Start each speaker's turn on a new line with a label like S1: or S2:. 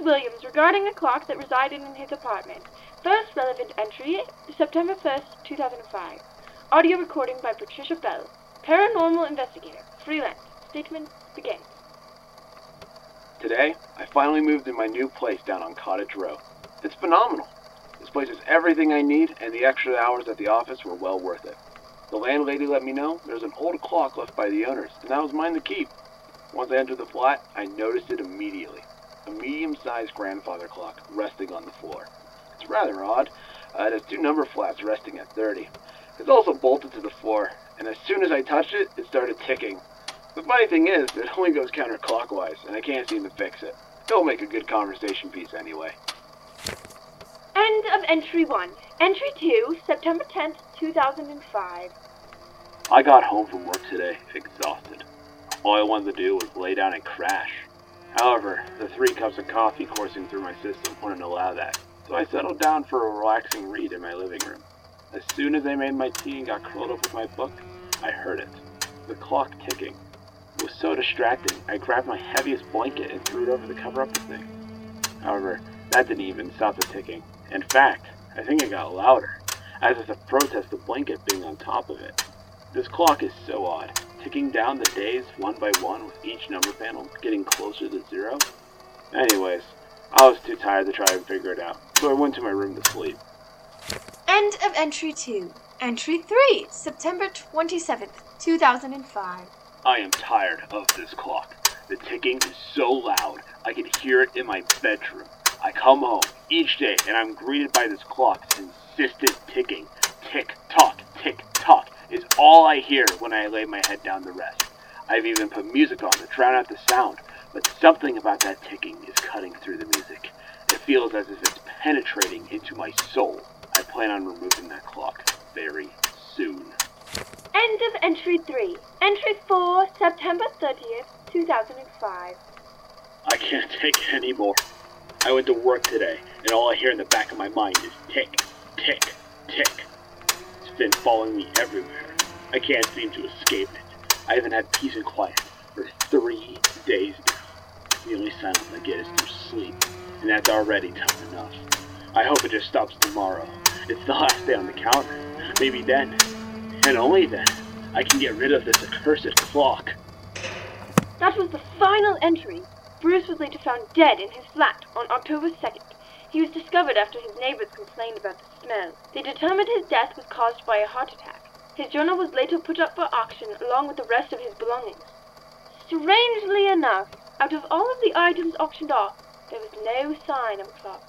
S1: Williams regarding a clock that resided in his apartment. First relevant entry, September 1st, 2005. Audio recording by Patricia Bell, paranormal investigator, freelance. Statement begins.
S2: Today, I finally moved in my new place down on Cottage Row. It's phenomenal. This place has everything I need, and the extra hours at the office were well worth it. The landlady let me know there's an old clock left by the owners, and that was mine to keep. Once I entered the flat, I noticed it immediately. A medium-sized grandfather clock resting on the floor. It's rather odd. Uh, it has two number flats resting at 30. It's also bolted to the floor, and as soon as I touched it, it started ticking. The funny thing is, it only goes counterclockwise, and I can't seem to fix it. It'll make a good conversation piece anyway.
S1: End of entry 1. Entry 2, September 10th, 2005.
S2: I got home from work today, exhausted. All I wanted to do was lay down and crash. However, the three cups of coffee coursing through my system wouldn't allow that, so I settled down for a relaxing read in my living room. As soon as I made my tea and got curled up with my book, I heard it. The clock ticking. It was so distracting, I grabbed my heaviest blanket and threw it over to cover up the thing. However, that didn't even stop the ticking. In fact, I think it got louder, as if to protest the blanket being on top of it. This clock is so odd, ticking down the days one by one with each number panel getting closer to zero. Anyways, I was too tired to try and figure it out, so I went to my room to sleep.
S1: End of entry 2. Entry 3, September 27th, 2005.
S2: I am tired of this clock. The ticking is so loud, I can hear it in my bedroom. I come home each day and I'm greeted by this clock's insistent ticking. Tick tock, tick tock is all I hear when I lay my head down to rest. I've even put music on to drown out the sound, but something about that ticking is cutting through the music. It feels as if it's penetrating into my soul. I plan on removing that clock very soon.
S1: End of entry 3. Entry 4, September 30th, 2005.
S2: I can't take it anymore. I went to work today, and all I hear in the back of my mind is tick, tick, tick. It's been following me everywhere. I can't seem to escape it. I haven't had peace and quiet for three days now. The only silence I get is through sleep, and that's already tough enough. I hope it just stops tomorrow. It's the last day on the counter. Maybe then, and only then, I can get rid of this accursed clock.
S1: That was the final entry. Bruce was later found dead in his flat on October 2nd. He was discovered after his neighbors complained about the smell. They determined his death was caused by a heart attack. His journal was later put up for auction along with the rest of his belongings. Strangely enough, out of all of the items auctioned off, there was no sign of a clock.